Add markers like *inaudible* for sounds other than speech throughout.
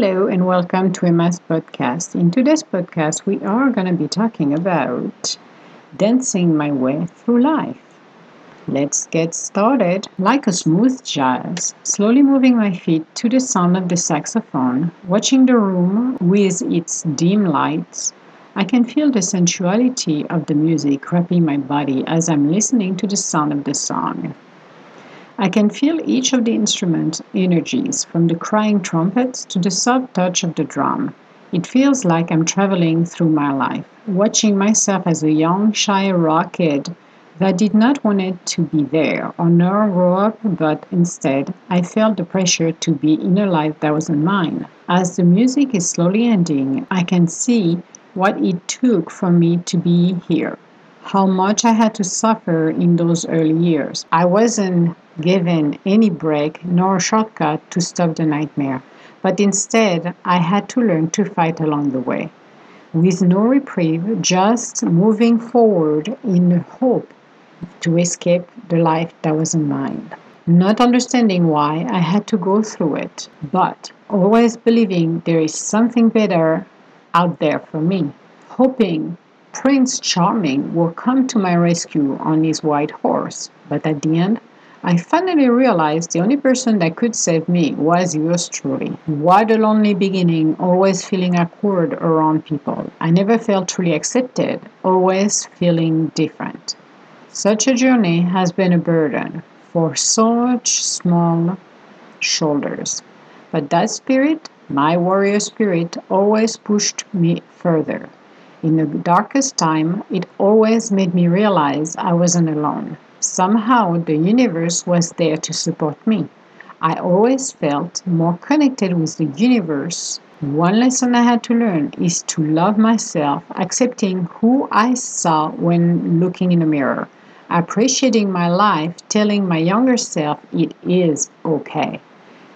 Hello and welcome to Emma's podcast. In today's podcast, we are going to be talking about dancing my way through life. Let's get started. Like a smooth jazz, slowly moving my feet to the sound of the saxophone, watching the room with its dim lights, I can feel the sensuality of the music wrapping my body as I'm listening to the sound of the song. I can feel each of the instrument energies, from the crying trumpets to the soft touch of the drum. It feels like I'm traveling through my life, watching myself as a young, shy rock kid that did not want it to be there or nor grow up, but instead I felt the pressure to be in a life that wasn't mine. As the music is slowly ending, I can see what it took for me to be here how much I had to suffer in those early years. I wasn't given any break nor shortcut to stop the nightmare, but instead I had to learn to fight along the way. With no reprieve, just moving forward in the hope to escape the life that wasn't mine. Not understanding why I had to go through it, but always believing there is something better out there for me. Hoping Prince Charming will come to my rescue on his white horse, but at the end, I finally realized the only person that could save me was yours truly. What a lonely beginning, always feeling awkward around people. I never felt truly accepted, always feeling different. Such a journey has been a burden for such small shoulders. But that spirit, my warrior spirit, always pushed me further. In the darkest time, it always made me realize I wasn't alone. Somehow the universe was there to support me. I always felt more connected with the universe. One lesson I had to learn is to love myself, accepting who I saw when looking in the mirror, appreciating my life, telling my younger self it is okay.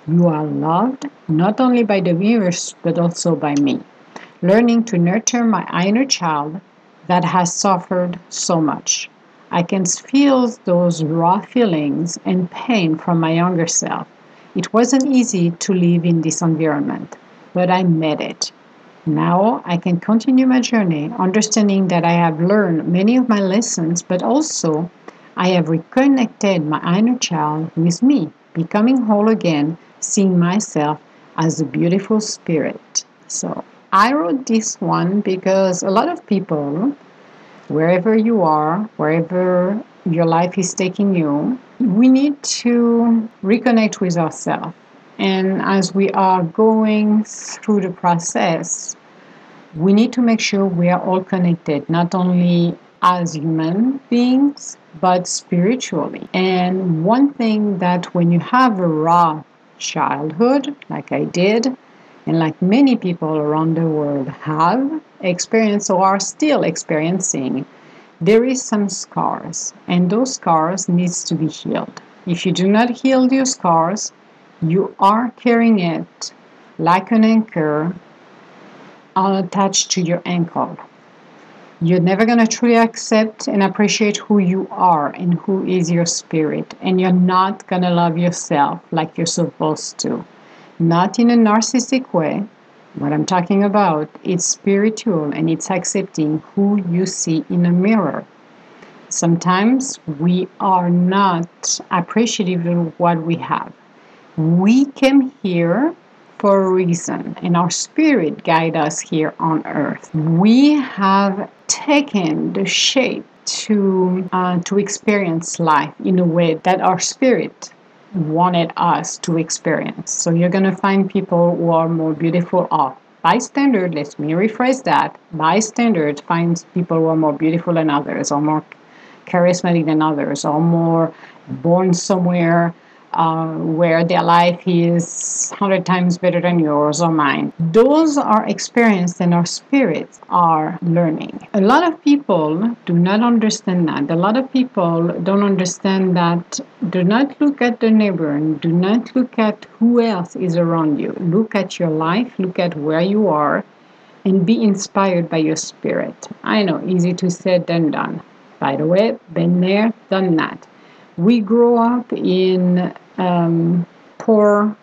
You are loved not only by the universe but also by me learning to nurture my inner child that has suffered so much. I can feel those raw feelings and pain from my younger self. It wasn't easy to live in this environment, but I met it. Now I can continue my journey, understanding that I have learned many of my lessons, but also I have reconnected my inner child with me, becoming whole again, seeing myself as a beautiful spirit. So I wrote this one because a lot of people, wherever you are, wherever your life is taking you, we need to reconnect with ourselves. And as we are going through the process, we need to make sure we are all connected, not only as human beings, but spiritually. And one thing that when you have a raw childhood, like I did, and like many people around the world have experienced or are still experiencing there is some scars and those scars needs to be healed if you do not heal your scars you are carrying it like an anchor attached to your ankle you're never going to truly accept and appreciate who you are and who is your spirit and you're not going to love yourself like you're supposed to not in a narcissistic way. What I'm talking about, is spiritual and it's accepting who you see in a mirror. Sometimes we are not appreciative of what we have. We came here for a reason, and our spirit guide us here on earth. We have taken the shape to uh, to experience life in a way that our spirit wanted us to experience. So you're going to find people who are more beautiful or by standard, let me rephrase that. By standard, finds people who are more beautiful than others, or more charismatic than others, or more born somewhere uh, where their life is 100 times better than yours or mine. Those are experienced and our spirits are learning. A lot of people do not understand that. A lot of people don't understand that. Do not look at the neighbor and do not look at who else is around you. Look at your life, look at where you are, and be inspired by your spirit. I know, easy to say than done. By the way, been there, done that. We grow up in um, poor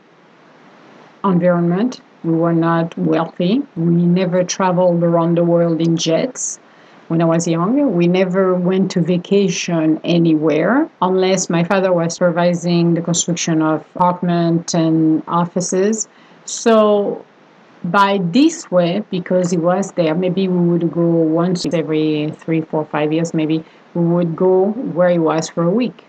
environment We were not wealthy. We never traveled around the world in jets when I was younger. We never went to vacation anywhere unless my father was supervising the construction of apartments and offices. So by this way, because he was there, maybe we would go once every three, four, five years, maybe we would go where he was for a week.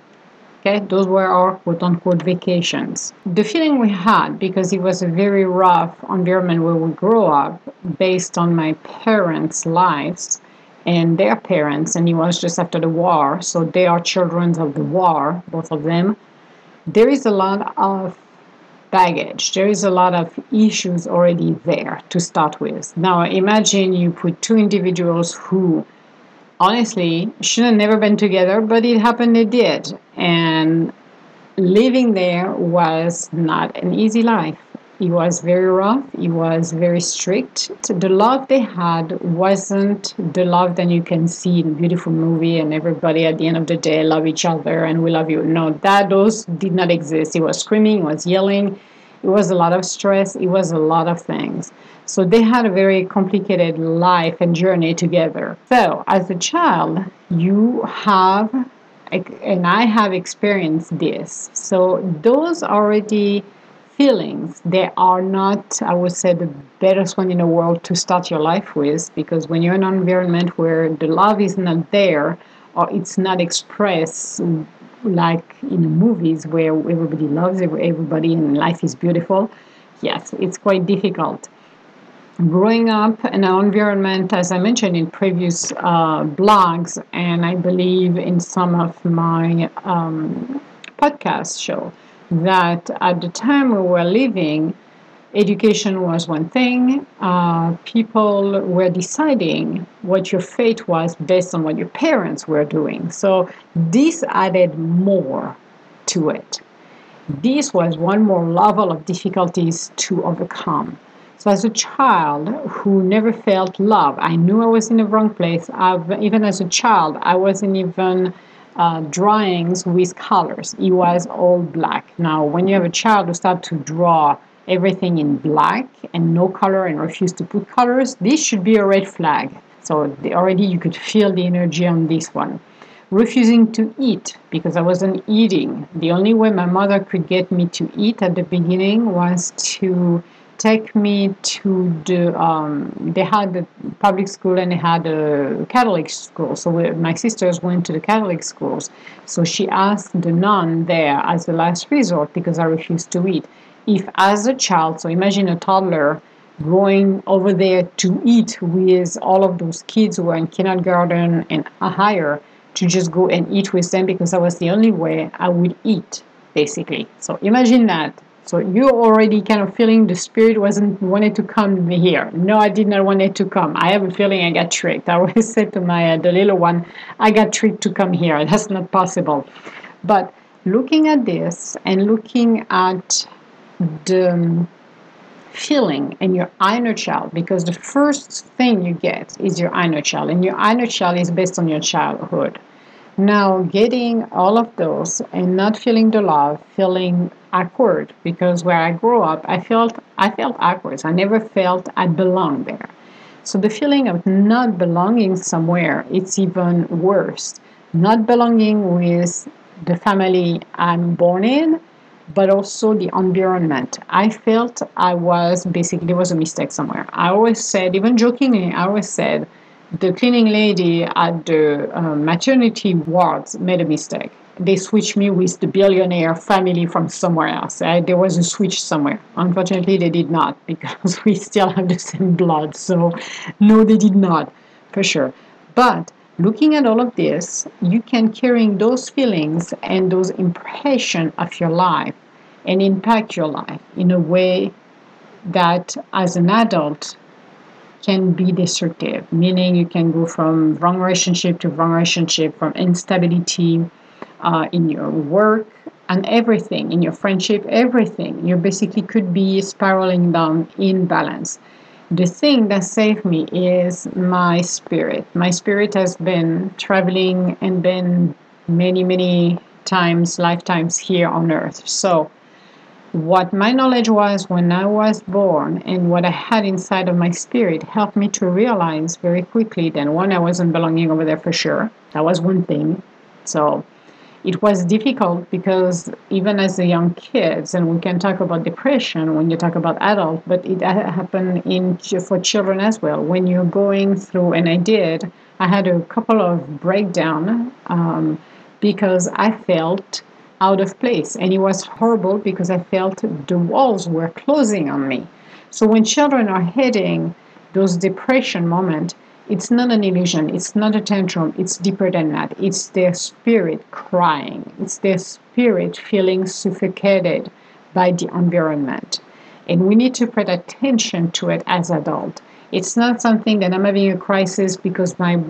Okay, those were our quote unquote vacations. The feeling we had, because it was a very rough environment where we grew up, based on my parents' lives and their parents, and it was just after the war, so they are children of the war, both of them. There is a lot of baggage. There is a lot of issues already there to start with. Now, imagine you put two individuals who honestly should have never been together, but it happened they did. And living there was not an easy life. It was very rough. It was very strict. The love they had wasn't the love that you can see in a beautiful movie and everybody at the end of the day love each other and we love you. No, that those did not exist. It was screaming, it was yelling, it was a lot of stress, it was a lot of things. So they had a very complicated life and journey together. So as a child, you have and I have experienced this. So those already feelings, they are not, I would say, the best one in the world to start your life with because when you're in an environment where the love is not there or it's not expressed like in the movies where everybody loves everybody and life is beautiful, yes, it's quite difficult. Growing up in an environment, as I mentioned in previous uh, blogs, and I believe in some of my um, podcast show, that at the time we were living, education was one thing. Uh, people were deciding what your fate was based on what your parents were doing. So this added more to it. This was one more level of difficulties to overcome. So, as a child who never felt love, I knew I was in the wrong place. I've, even as a child, I wasn't even uh, drawings with colors. It was all black. Now, when you have a child who start to draw everything in black and no color and refuse to put colors, this should be a red flag. So already you could feel the energy on this one. Refusing to eat because I wasn't eating. The only way my mother could get me to eat at the beginning was to take me to the um, they had the public school and they had a Catholic school. So we, my sisters went to the Catholic schools. So she asked the nun there as the last resort because I refused to eat. If as a child, so imagine a toddler going over there to eat with all of those kids who are in kindergarten and higher to just go and eat with them because that was the only way I would eat basically. So imagine that so you're already kind of feeling the spirit wasn't wanted to come here. No, I did not want it to come. I have a feeling I got tricked. I always *laughs* said to my uh, the little one, I got tricked to come here. *laughs* That's not possible. But looking at this and looking at the um, feeling in your inner child, because the first thing you get is your inner child, and your inner child is based on your childhood. Now, getting all of those and not feeling the love, feeling awkward because where I grew up, I felt I felt awkward. I never felt I belonged there. So the feeling of not belonging somewhere, it's even worse. Not belonging with the family I'm born in, but also the environment. I felt I was basically there was a mistake somewhere. I always said, even jokingly, I always said, the cleaning lady at the uh, maternity wards made a mistake they switched me with the billionaire family from somewhere else. There was a switch somewhere. Unfortunately, they did not *laughs* because we still have the same blood. So, no, they did not, for sure. But looking at all of this, you can carrying those feelings and those impressions of your life and impact your life in a way that as an adult can be destructive, meaning you can go from wrong relationship to wrong relationship, from instability uh, in your work and everything, in your friendship, everything. You basically could be spiraling down in balance. The thing that saved me is my spirit. My spirit has been traveling and been many, many times, lifetimes here on earth. So what my knowledge was when I was born and what I had inside of my spirit helped me to realize very quickly that one, I wasn't belonging over there for sure. That was one thing. So it was difficult because even as a young kids, and we can talk about depression when you talk about adult, but it happened in for children as well. When you're going through, and I did, I had a couple of breakdown um, because I felt out of place. And it was horrible because I felt the walls were closing on me. So when children are hitting those depression moments, it's not an illusion, it's not a tantrum, it's deeper than that. It's their spirit crying, it's their spirit feeling suffocated by the environment. And we need to pay attention to it as adults. It's not something that I'm having a crisis because my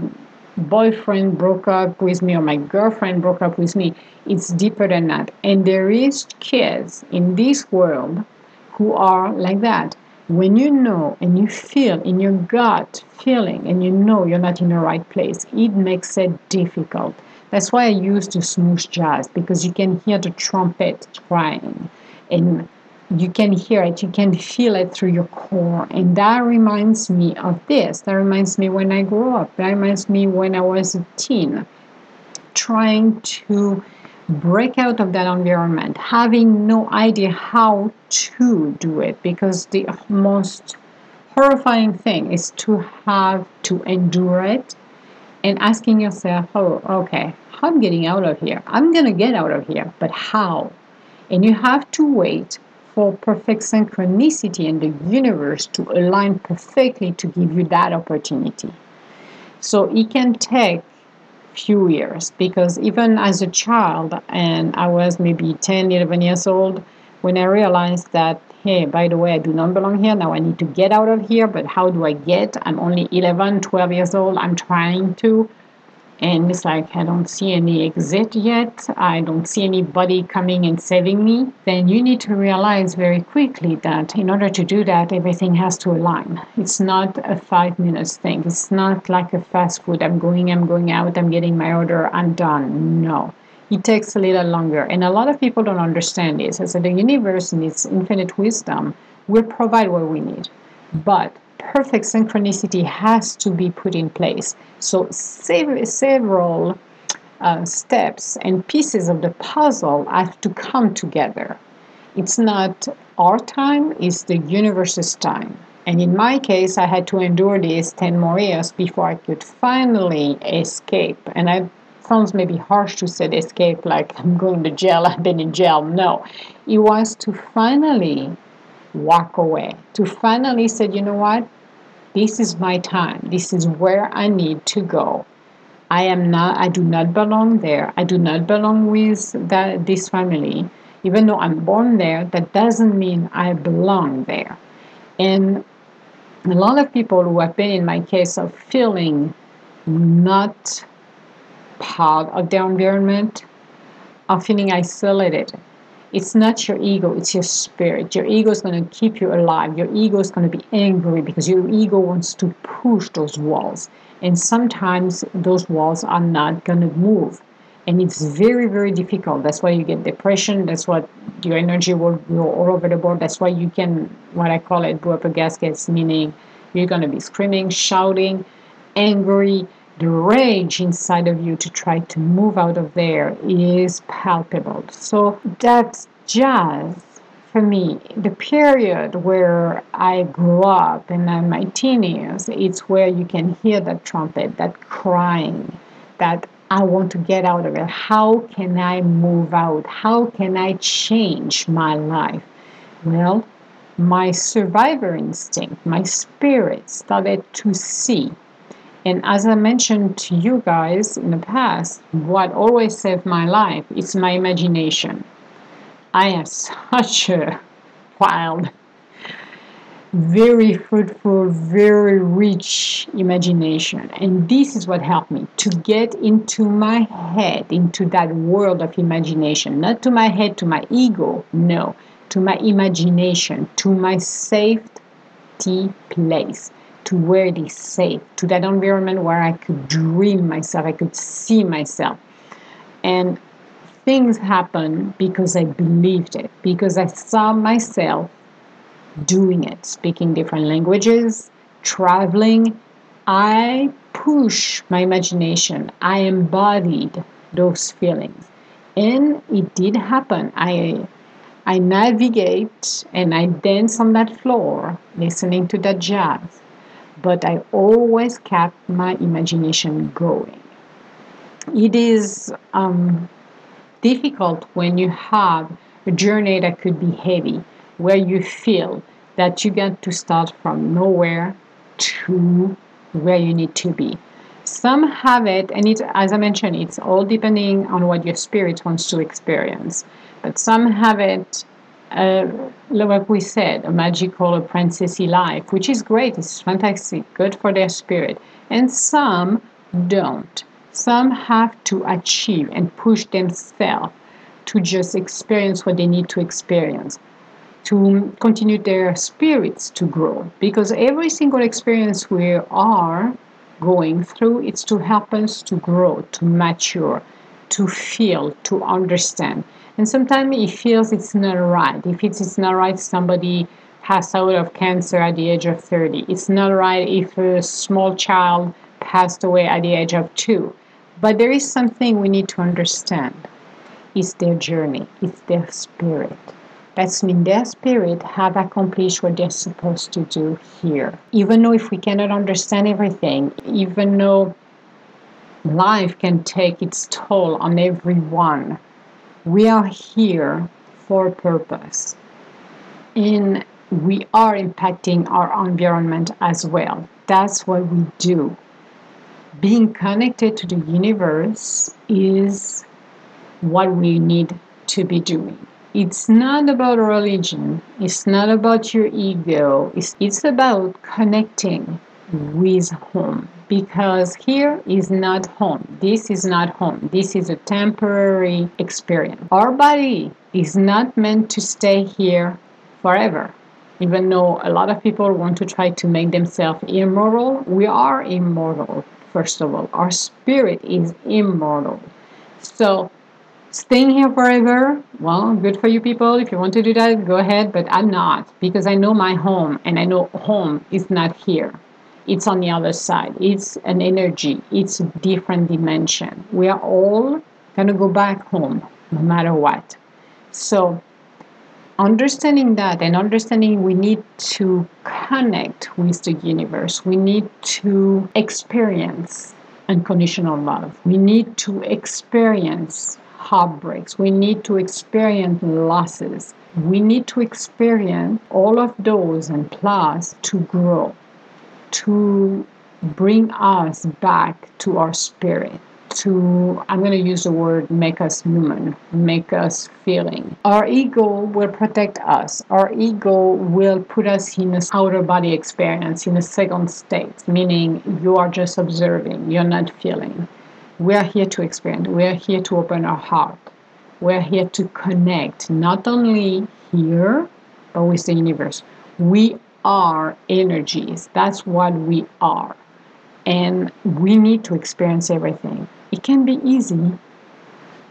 boyfriend broke up with me or my girlfriend broke up with me. It's deeper than that. And there is kids in this world who are like that. When you know and you feel in your gut feeling and you know you're not in the right place, it makes it difficult. That's why I use the smooth jazz because you can hear the trumpet crying and you can hear it, you can feel it through your core. And that reminds me of this. That reminds me when I grew up. That reminds me when I was a teen, trying to break out of that environment, having no idea how to do it because the most horrifying thing is to have to endure it and asking yourself, oh, okay, I'm getting out of here. I'm going to get out of here, but how? And you have to wait for perfect synchronicity in the universe to align perfectly to give you that opportunity. So it can take few years because even as a child and I was maybe 10 11 years old when I realized that hey by the way I do not belong here now I need to get out of here but how do I get I'm only 11 12 years old I'm trying to and it's like I don't see any exit yet, I don't see anybody coming and saving me, then you need to realize very quickly that in order to do that, everything has to align. It's not a five minutes thing, it's not like a fast food I'm going, I'm going out, I'm getting my order, I'm done. No. It takes a little longer. And a lot of people don't understand this. As the universe in its infinite wisdom will provide what we need. But perfect synchronicity has to be put in place. So several uh, steps and pieces of the puzzle have to come together. It's not our time, it's the universe's time. And in my case, I had to endure these 10 more years before I could finally escape. And I sounds maybe harsh to say escape, like I'm going to jail, *laughs* I've been in jail. No, it was to finally walk away, to finally say, you know what? This is my time. This is where I need to go. I am not I do not belong there. I do not belong with that this family. Even though I'm born there, that doesn't mean I belong there. And a lot of people who have been in my case of feeling not part of their environment are feeling isolated it's not your ego, it's your spirit. Your ego is going to keep you alive. Your ego is going to be angry because your ego wants to push those walls. And sometimes those walls are not going to move. And it's very, very difficult. That's why you get depression. That's what your energy will go all over the board. That's why you can, what I call it, blow up a gasket, meaning you're going to be screaming, shouting, angry, the rage inside of you to try to move out of there is palpable. So that's just for me the period where I grew up and in my teen years. It's where you can hear that trumpet, that crying, that I want to get out of it. How can I move out? How can I change my life? Well, my survivor instinct, my spirit started to see and as I mentioned to you guys in the past, what always saved my life is my imagination. I have *laughs* such a wild, very fruitful, very rich imagination. And this is what helped me to get into my head, into that world of imagination. Not to my head, to my ego, no, to my imagination, to my safety place to where it is safe, to that environment where I could dream myself, I could see myself. And things happened because I believed it, because I saw myself doing it, speaking different languages, traveling. I push my imagination. I embodied those feelings. And it did happen. I I navigate and I dance on that floor listening to that jazz. But I always kept my imagination going. It is um, difficult when you have a journey that could be heavy, where you feel that you get to start from nowhere to where you need to be. Some have it, and it, as I mentioned, it's all depending on what your spirit wants to experience. But some have it, uh, like we said, a magical, a princessy life, which is great. It's fantastic, good for their spirit. And some don't. Some have to achieve and push themselves to just experience what they need to experience to continue their spirits to grow because every single experience we are going through it's to help us to grow to mature to feel to understand and sometimes it feels it's not right. If it's, it's not right somebody passed out of cancer at the age of 30 it's not right if a small child passed away at the age of 2 but there is something we need to understand. It's their journey. It's their spirit. That means their spirit have accomplished what they're supposed to do here. Even though if we cannot understand everything, even though life can take its toll on everyone, we are here for a purpose. And we are impacting our environment as well. That's what we do. Being connected to the universe is what we need to be doing it's not about religion it's not about your ego it's, it's about connecting with home because here is not home this is not home this is a temporary experience our body is not meant to stay here forever even though a lot of people want to try to make themselves immortal we are immortal first of all our spirit is immortal so staying here forever, well, good for you people. If you want to do that, go ahead. But I'm not because I know my home and I know home is not here. It's on the other side. It's an energy, it's a different dimension. We are all going to go back home no matter what. So, understanding that and understanding we need to connect with the universe, we need to experience unconditional love, we need to experience heartbreaks. We need to experience losses. We need to experience all of those and plus to grow, to bring us back to our spirit. To, I'm going to use the word make us human, make us feeling. Our ego will protect us. Our ego will put us in an outer body experience, in a second state, meaning you are just observing, you're not feeling we are here to expand. We are here to open our heart. We are here to connect, not only here, but with the universe. We are energies. That's what we are. And we need to experience everything. It can be easy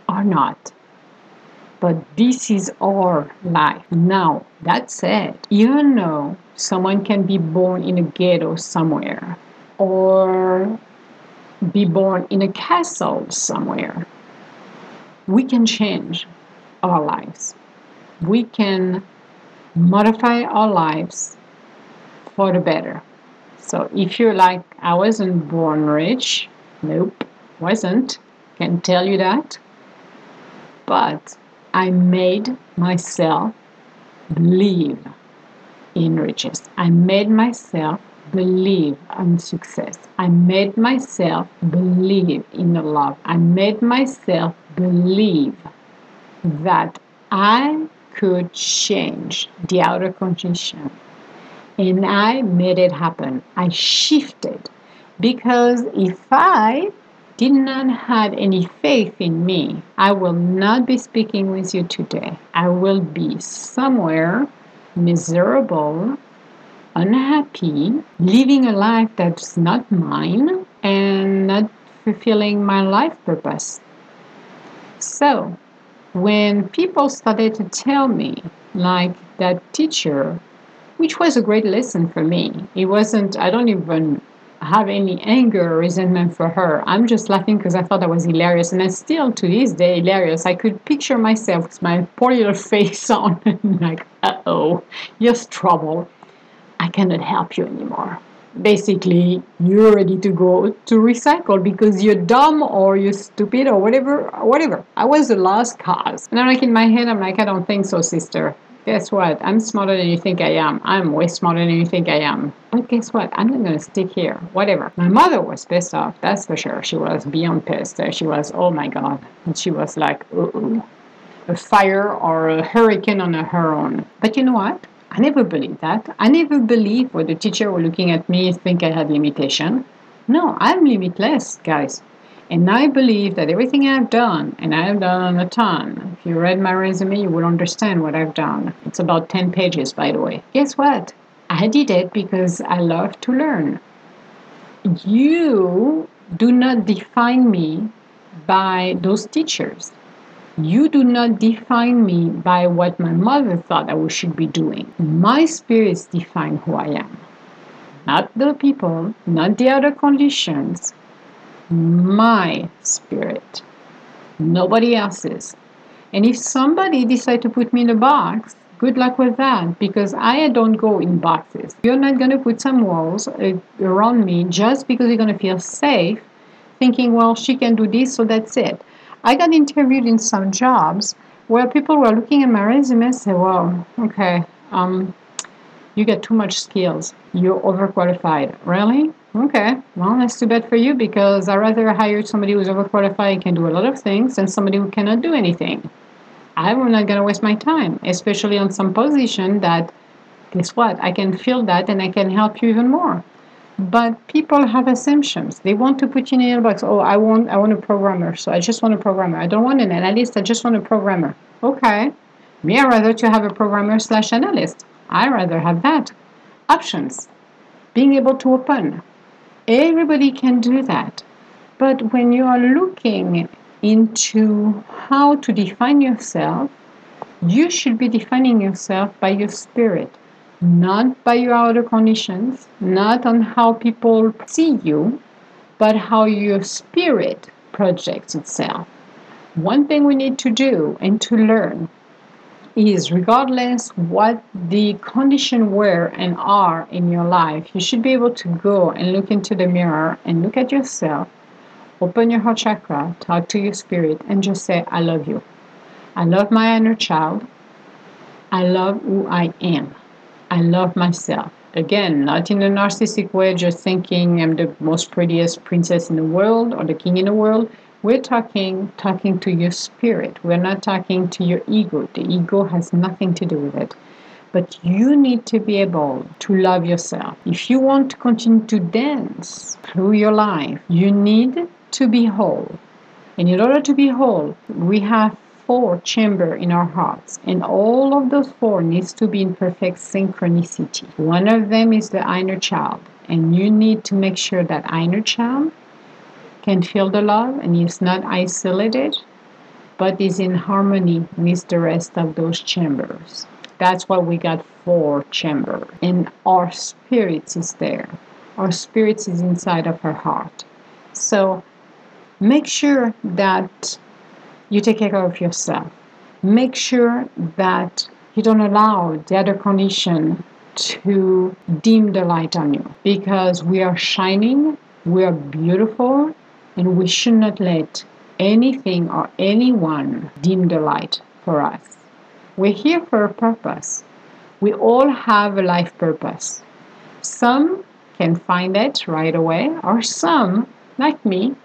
or not. But this is our life. Now, that said, even though someone can be born in a ghetto somewhere or be born in a castle somewhere. We can change our lives. We can modify our lives for the better. So if you're like, I wasn't born rich, nope, wasn't, can tell you that. But I made myself believe in riches. I made myself believe in success. I made myself believe in the love. I made myself believe that I could change the outer condition. And I made it happen. I shifted because if I did not have any faith in me, I will not be speaking with you today. I will be somewhere miserable unhappy, living a life that's not mine, and not fulfilling my life purpose. So, when people started to tell me, like that teacher, which was a great lesson for me. It wasn't, I don't even have any anger or resentment for her. I'm just laughing because I thought that was hilarious. And it's still to this day hilarious. I could picture myself with my poor little *laughs* face on, *laughs* like, uh oh, you're trouble. I cannot help you anymore basically you're ready to go to recycle because you're dumb or you're stupid or whatever whatever i was the last cause and i'm like in my head i'm like i don't think so sister guess what? I'm smarter than you think i am. I'm way smarter than you think i am. But guess what? I'm not to stick here. Whatever. My mother was pissed off that's for sure. She was beyond pissed. She was oh my god. And she was like uh a fire or a hurricane on her own. But you know what? I never believed that. I never believed what the teacher were looking at me think I had limitation. No, I'm limitless, guys. And I believe that everything I've done, and I have done a ton. If you read my resume, you will understand what I've done. It's about 10 pages, by the way. Guess what? I did it because I love to learn. You do not define me by those teachers. You do not define me by what my mother thought I should be doing. My spirits define who I am. Not the people, not the other conditions. My spirit. Nobody else's. And if somebody decide to put me in a box, good luck with that because I don't go in boxes. You're not going to put some walls uh, around me just because you're going to feel safe thinking, well, she can do this, so that's it. I got interviewed in some jobs where people were looking at my resume and say, "Well, okay, um, you get too much skills. You're overqualified." Really? Okay. Well, that's too bad for you because I rather hire somebody who's overqualified and can do a lot of things than somebody who cannot do anything. I'm not gonna waste my time, especially on some position that guess what? I can feel that and I can help you even more. But people have assumptions. They want to put you in a box. Oh, I want I want a programmer, so I just want a programmer. I don't want an analyst. I just want a programmer. Okay. Me, I rather to have a programmer slash analyst. I rather have that. Options. Being able to open. Everybody can do that. But when you are looking into how to define yourself, you should be defining yourself by your spirit not by your outer conditions, not on how people see you, but how your spirit projects itself. One thing we need to do and to learn is regardless what the condition were and are in your life, you should be able to go and look into the mirror and look at yourself, open your heart chakra, talk to your spirit, and just say, I love you. I love my inner child. I love who I am. I love myself. Again, not in a narcissistic way, just thinking I'm the most prettiest princess in the world or the king in the world. We're talking talking to your spirit. We're not talking to your ego. The ego has nothing to do with it. But you need to be able to love yourself. If you want to continue to dance through your life, you need to be whole. And in order to be whole, we have four chamber in our hearts, and all of those four needs to be in perfect synchronicity. One of them is the inner child, and you need to make sure that inner child can feel the love and is not isolated, but is in harmony with the rest of those chambers. That's why we got four chambers, and our spirits is there. Our spirits is inside of her heart. So make sure that you take care of yourself. Make sure that you don't allow the other condition to dim the light on you because we are shining, we are beautiful, and we should not let anything or anyone dim the light for us. We're here for a purpose. We all have a life purpose. Some can find it right away, or some, like me,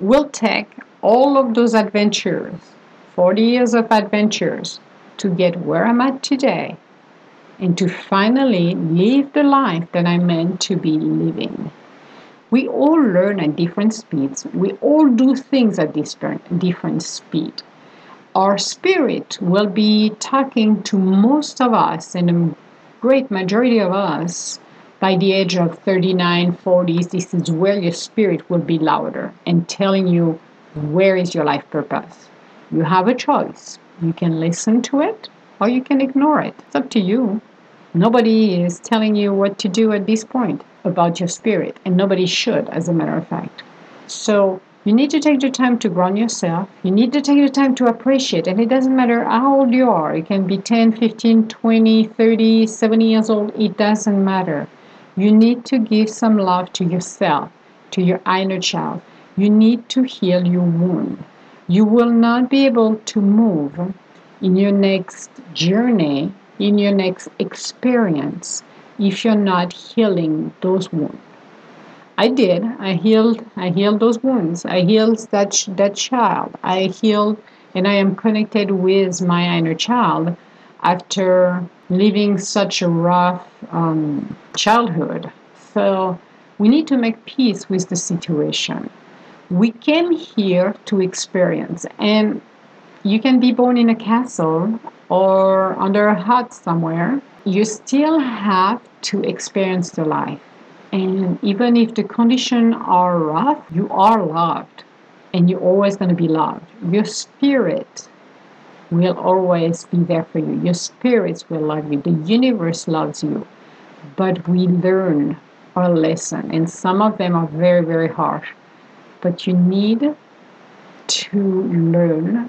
will take all of those adventures, 40 years of adventures, to get where I'm at today and to finally live the life that I'm meant to be living. We all learn at different speeds. We all do things at different, different speed. Our spirit will be talking to most of us and a great majority of us by the age of 39, 40s. This is where your spirit will be louder and telling you where is your life purpose? You have a choice. You can listen to it or you can ignore it. It's up to you. Nobody is telling you what to do at this point about your spirit, and nobody should, as a matter of fact. So you need to take the time to ground yourself. You need to take the time to appreciate, and it doesn't matter how old you are. You can be 10, 15, 20, 30, 70 years old. It doesn't matter. You need to give some love to yourself, to your inner child. You need to heal your wound. You will not be able to move in your next journey, in your next experience, if you're not healing those wounds. I did. I healed. I healed those wounds. I healed that that child. I healed, and I am connected with my inner child after living such a rough um, childhood. So we need to make peace with the situation we came here to experience. And you can be born in a castle or under a hut somewhere. You still have to experience the life. And even if the conditions are rough, you are loved. And you're always going to be loved. Your spirit will always be there for you. Your spirits will love you. The universe loves you. But we learn our lesson. And some of them are very, very harsh but you need to learn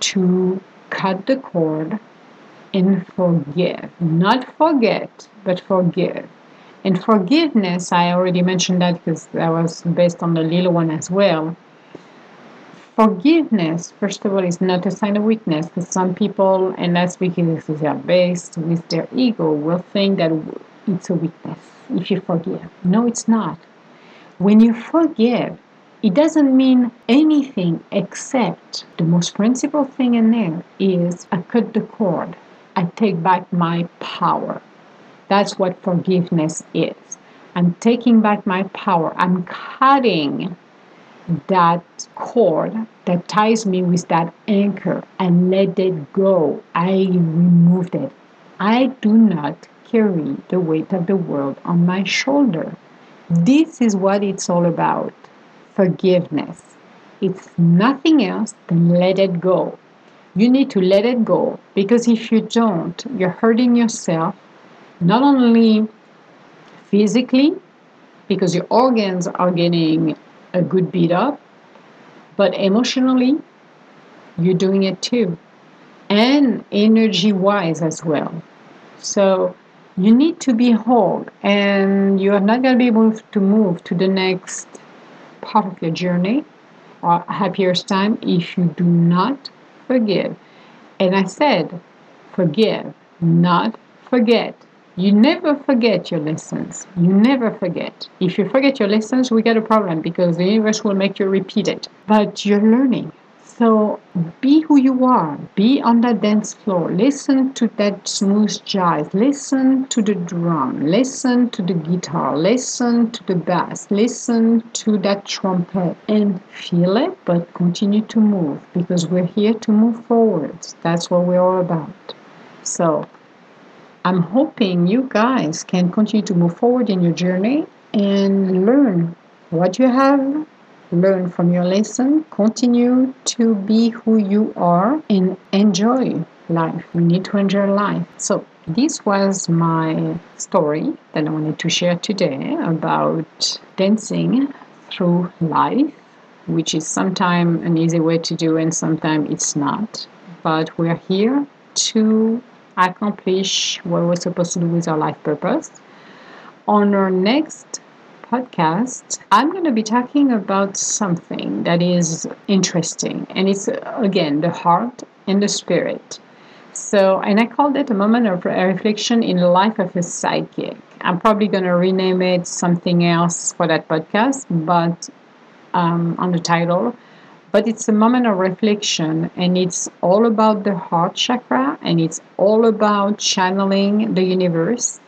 to cut the cord and forgive. Not forget, but forgive. And forgiveness, I already mentioned that because that was based on the little one as well. Forgiveness, first of all, is not a sign of weakness because some people, and that's because they are based with their ego, will think that it's a weakness if you forgive. No, it's not. When you forgive, it doesn't mean anything except the most principal thing in there is I cut the cord. I take back my power. That's what forgiveness is. I'm taking back my power. I'm cutting that cord that ties me with that anchor and let it go. I removed it. I do not carry the weight of the world on my shoulder. This is what it's all about forgiveness. It's nothing else than let it go. You need to let it go because if you don't, you're hurting yourself not only physically, because your organs are getting a good beat up, but emotionally, you're doing it too, and energy wise as well. So, you need to be whole, and you are not going to be able to move to the next part of your journey or happiest time if you do not forgive. And I said, forgive, not forget. You never forget your lessons. You never forget. If you forget your lessons, we get a problem because the universe will make you repeat it. But you're learning. So be who you are. Be on that dance floor. Listen to that smooth jazz. Listen to the drum. Listen to the guitar. Listen to the bass. Listen to that trumpet and feel it, but continue to move because we're here to move forward. That's what we're all about. So I'm hoping you guys can continue to move forward in your journey and learn what you have learn from your lesson, continue to be who you are, and enjoy life. We need to enjoy life. So, this was my story that I wanted to share today about dancing through life, which is sometimes an easy way to do and sometimes it's not. But we're here to accomplish what we're supposed to do with our life purpose. On our next podcast, I'm going to be talking about something that is interesting, and it's again the heart and the spirit. So, and I called it a moment of reflection in the life of a psychic. I'm probably going to rename it something else for that podcast, but um, on the title. But it's a moment of reflection, and it's all about the heart chakra, and it's all about channeling the universe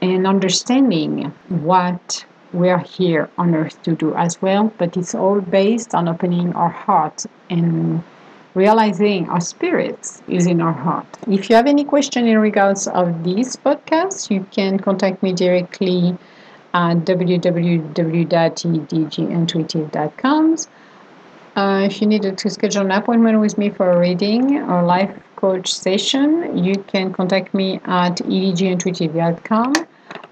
and understanding what we are here on earth to do as well, but it's all based on opening our heart and realizing our spirit is in our heart. If you have any question in regards of this podcast, you can contact me directly at www.edgintuitive.com Uh, if you needed to schedule an appointment with me for a reading or life coach session, you can contact me at edgintuitive.com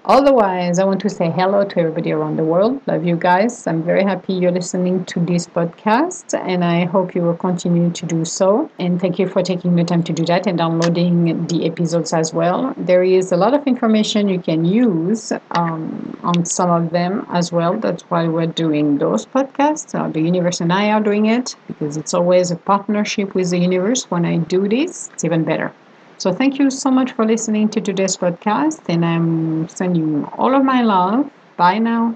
Otherwise, I want to say hello to everybody around the world. Love you guys. I'm very happy you're listening to this podcast, and I hope you will continue to do so. And thank you for taking the time to do that and downloading the episodes as well. There is a lot of information you can use um, on some of them as well. That's why we're doing those podcasts. Uh, the universe and I are doing it because it's always a partnership with the universe. When I do this, it's even better. So thank you so much for listening to today's podcast, and I'm sending you all of my love. Bye now.